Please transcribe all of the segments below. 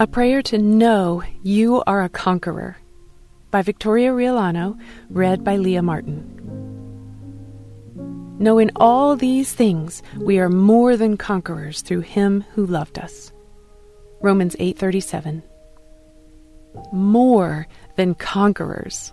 A Prayer to Know You Are a Conqueror by Victoria Riollano, read by Leah Martin. Know in all these things we are more than conquerors through him who loved us. Romans 8:37. More than conquerors.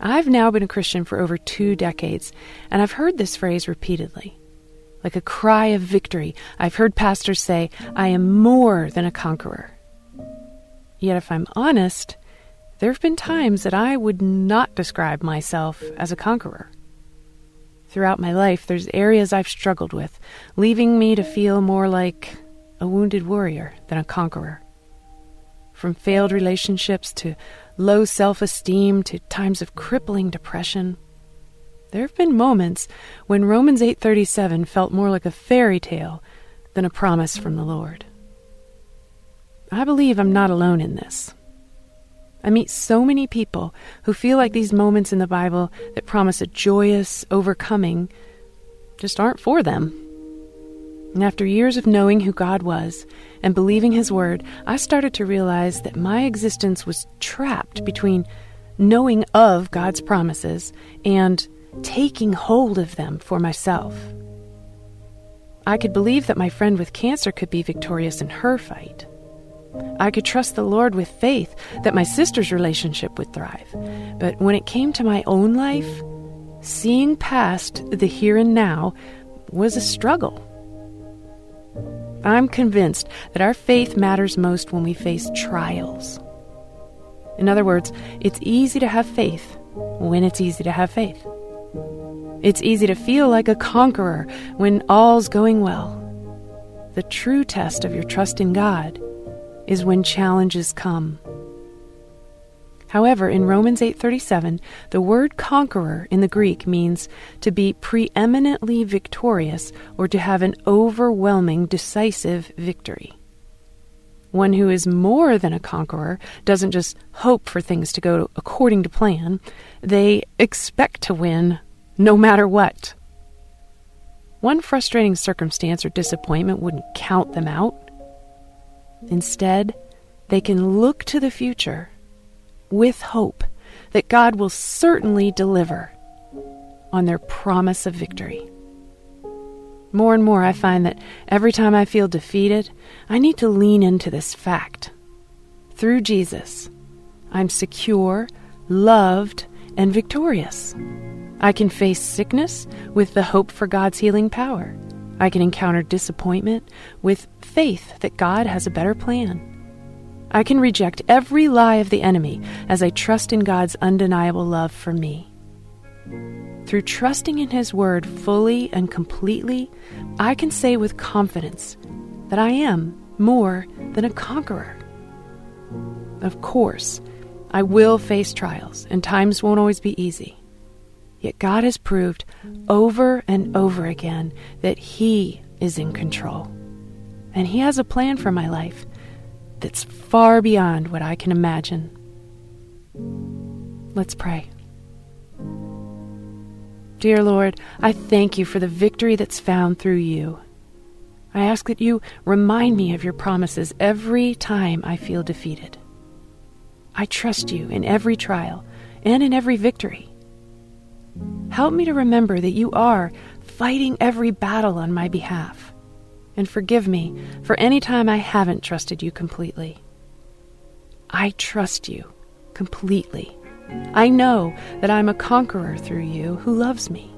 I've now been a Christian for over 2 decades, and I've heard this phrase repeatedly like a cry of victory. I've heard pastors say, I am more than a conqueror. Yet, if I'm honest, there have been times that I would not describe myself as a conqueror. Throughout my life, there's areas I've struggled with, leaving me to feel more like a wounded warrior than a conqueror. From failed relationships to low self esteem to times of crippling depression, there have been moments when Romans 8:37 felt more like a fairy tale than a promise from the Lord. I believe I'm not alone in this. I meet so many people who feel like these moments in the Bible that promise a joyous overcoming just aren't for them. And after years of knowing who God was and believing His Word, I started to realize that my existence was trapped between knowing of God's promises and taking hold of them for myself. I could believe that my friend with cancer could be victorious in her fight. I could trust the Lord with faith that my sister's relationship would thrive. But when it came to my own life, seeing past the here and now was a struggle. I'm convinced that our faith matters most when we face trials. In other words, it's easy to have faith when it's easy to have faith. It's easy to feel like a conqueror when all's going well. The true test of your trust in God is when challenges come. However, in Romans 8:37, the word conqueror in the Greek means to be preeminently victorious or to have an overwhelming decisive victory. One who is more than a conqueror doesn't just hope for things to go according to plan, they expect to win no matter what. One frustrating circumstance or disappointment wouldn't count them out. Instead, they can look to the future with hope that God will certainly deliver on their promise of victory. More and more, I find that every time I feel defeated, I need to lean into this fact. Through Jesus, I'm secure, loved, and victorious. I can face sickness with the hope for God's healing power. I can encounter disappointment with faith that God has a better plan. I can reject every lie of the enemy as I trust in God's undeniable love for me. Through trusting in His Word fully and completely, I can say with confidence that I am more than a conqueror. Of course, I will face trials, and times won't always be easy. Yet God has proved over and over again that He is in control. And He has a plan for my life that's far beyond what I can imagine. Let's pray. Dear Lord, I thank you for the victory that's found through you. I ask that you remind me of your promises every time I feel defeated. I trust you in every trial and in every victory. Help me to remember that you are fighting every battle on my behalf. And forgive me for any time I haven't trusted you completely. I trust you completely. I know that I'm a conqueror through you who loves me.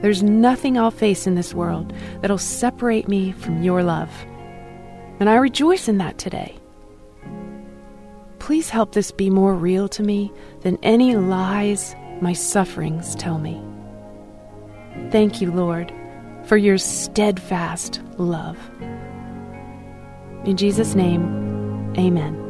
There's nothing I'll face in this world that'll separate me from your love. And I rejoice in that today. Please help this be more real to me than any lies my sufferings tell me. Thank you, Lord, for your steadfast love. In Jesus' name, amen.